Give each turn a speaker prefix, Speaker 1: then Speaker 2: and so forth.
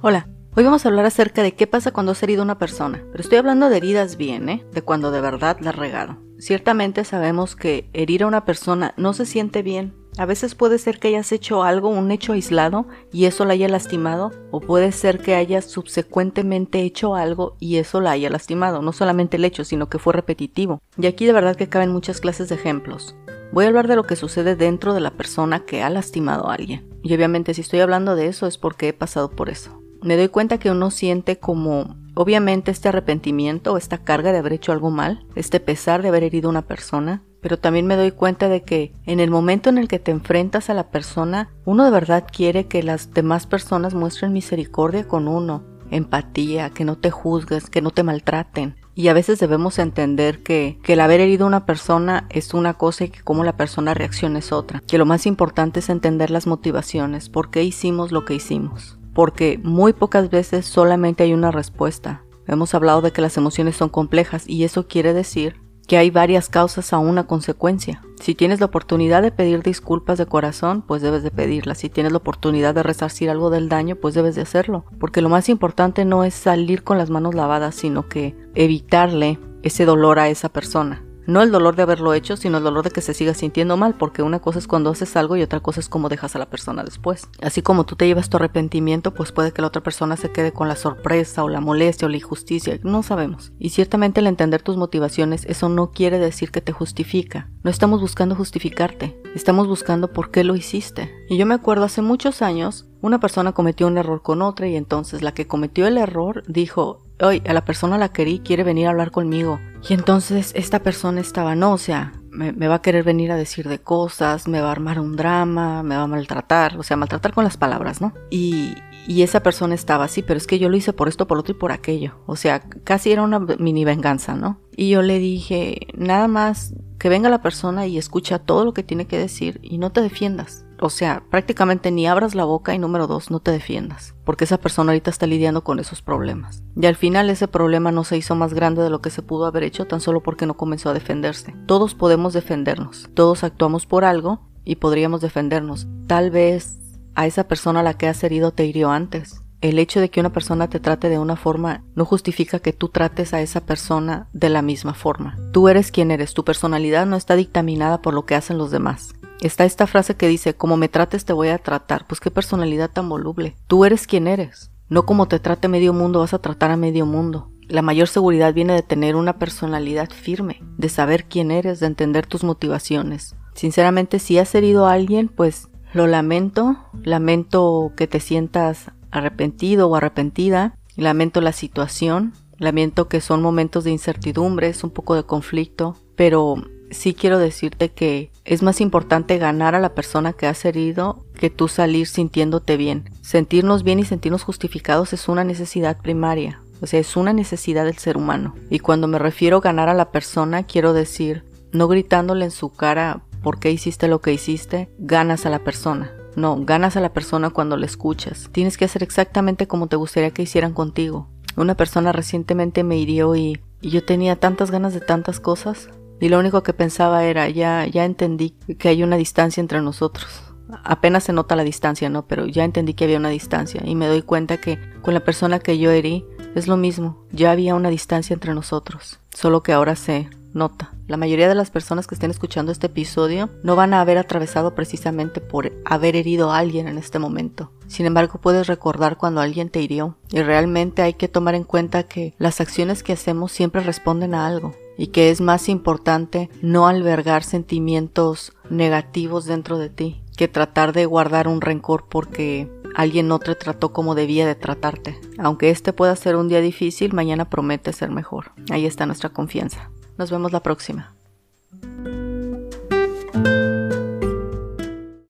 Speaker 1: Hola, hoy vamos a hablar acerca de qué pasa cuando has herido a una persona, pero estoy hablando de heridas bien, ¿eh? De cuando de verdad la regado. Ciertamente sabemos que herir a una persona no se siente bien. A veces puede ser que hayas hecho algo, un hecho aislado, y eso la haya lastimado, o puede ser que hayas subsecuentemente hecho algo y eso la haya lastimado, no solamente el hecho, sino que fue repetitivo. Y aquí de verdad que caben muchas clases de ejemplos. Voy a hablar de lo que sucede dentro de la persona que ha lastimado a alguien. Y obviamente si estoy hablando de eso es porque he pasado por eso me doy cuenta que uno siente como obviamente este arrepentimiento esta carga de haber hecho algo mal, este pesar de haber herido una persona, pero también me doy cuenta de que en el momento en el que te enfrentas a la persona, uno de verdad quiere que las demás personas muestren misericordia con uno, empatía, que no te juzgues, que no te maltraten. Y a veces debemos entender que, el haber herido una persona es una cosa y que cómo la persona reacciona es otra. Que lo más importante es entender las motivaciones, por qué hicimos lo que hicimos porque muy pocas veces solamente hay una respuesta. Hemos hablado de que las emociones son complejas y eso quiere decir que hay varias causas a una consecuencia. Si tienes la oportunidad de pedir disculpas de corazón, pues debes de pedirlas. Si tienes la oportunidad de resarcir algo del daño, pues debes de hacerlo. Porque lo más importante no es salir con las manos lavadas, sino que evitarle ese dolor a esa persona. No el dolor de haberlo hecho, sino el dolor de que se siga sintiendo mal, porque una cosa es cuando haces algo y otra cosa es cómo dejas a la persona después. Así como tú te llevas tu arrepentimiento, pues puede que la otra persona se quede con la sorpresa o la molestia o la injusticia, no sabemos. Y ciertamente el entender tus motivaciones, eso no quiere decir que te justifica. No estamos buscando justificarte, estamos buscando por qué lo hiciste. Y yo me acuerdo hace muchos años, una persona cometió un error con otra y entonces la que cometió el error dijo, hoy a la persona la querí, quiere venir a hablar conmigo. Y entonces esta persona estaba, no, o sea, me, va a querer venir a decir de cosas, me va a armar un drama, me va a maltratar, o sea, maltratar con las palabras, ¿no? Y, y esa persona estaba así, pero es que yo lo hice por esto, por otro y por aquello. O sea, casi era una mini venganza, ¿no? Y yo le dije, nada más que venga la persona y escucha todo lo que tiene que decir y no te defiendas. O sea, prácticamente ni abras la boca y número dos, no te defiendas, porque esa persona ahorita está lidiando con esos problemas. Y al final ese problema no se hizo más grande de lo que se pudo haber hecho tan solo porque no comenzó a defenderse. Todos podemos defendernos, todos actuamos por algo y podríamos defendernos. Tal vez a esa persona a la que has herido te hirió antes. El hecho de que una persona te trate de una forma no justifica que tú trates a esa persona de la misma forma. Tú eres quien eres, tu personalidad no está dictaminada por lo que hacen los demás. Está esta frase que dice, como me trates te voy a tratar. Pues qué personalidad tan voluble. Tú eres quien eres. No como te trate medio mundo vas a tratar a medio mundo. La mayor seguridad viene de tener una personalidad firme, de saber quién eres, de entender tus motivaciones. Sinceramente, si has herido a alguien, pues lo lamento, lamento que te sientas arrepentido o arrepentida, lamento la situación, lamento que son momentos de incertidumbre, es un poco de conflicto, pero sí quiero decirte que es más importante ganar a la persona que has herido que tú salir sintiéndote bien. Sentirnos bien y sentirnos justificados es una necesidad primaria. O sea, es una necesidad del ser humano. Y cuando me refiero a ganar a la persona, quiero decir, no gritándole en su cara por qué hiciste lo que hiciste, ganas a la persona. No, ganas a la persona cuando le escuchas. Tienes que hacer exactamente como te gustaría que hicieran contigo. Una persona recientemente me hirió y, y yo tenía tantas ganas de tantas cosas y lo único que pensaba era, ya, ya entendí que hay una distancia entre nosotros. Apenas se nota la distancia, ¿no? Pero ya entendí que había una distancia y me doy cuenta que con la persona que yo herí es lo mismo, ya había una distancia entre nosotros, solo que ahora se nota. La mayoría de las personas que estén escuchando este episodio no van a haber atravesado precisamente por haber herido a alguien en este momento. Sin embargo, puedes recordar cuando alguien te hirió y realmente hay que tomar en cuenta que las acciones que hacemos siempre responden a algo y que es más importante no albergar sentimientos negativos dentro de ti que tratar de guardar un rencor porque alguien no te trató como debía de tratarte. Aunque este pueda ser un día difícil, mañana promete ser mejor. Ahí está nuestra confianza. Nos vemos la próxima.